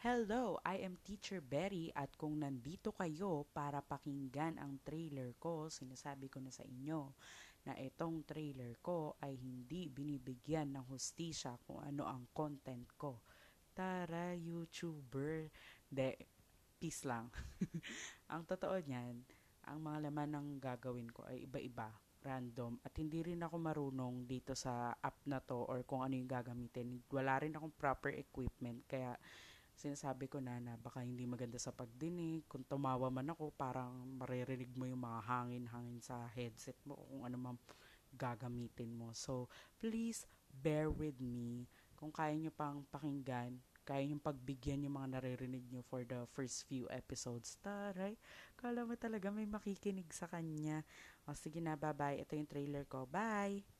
Hello, I am Teacher Berry at kung nandito kayo para pakinggan ang trailer ko, sinasabi ko na sa inyo na itong trailer ko ay hindi binibigyan ng hustisya kung ano ang content ko. Tara, YouTuber! De, peace lang. ang totoo niyan, ang mga laman ng gagawin ko ay iba-iba random at hindi rin ako marunong dito sa app na to or kung ano yung gagamitin. Wala rin akong proper equipment kaya sinasabi ko na na baka hindi maganda sa pagdinig. Kung tumawa man ako, parang maririnig mo yung mga hangin-hangin sa headset mo kung ano man gagamitin mo. So, please bear with me. Kung kaya nyo pang pakinggan, kaya yung pagbigyan yung mga naririnig nyo for the first few episodes. Taray, kala mo talaga may makikinig sa kanya. O sige na, bye-bye. Ito yung trailer ko. Bye!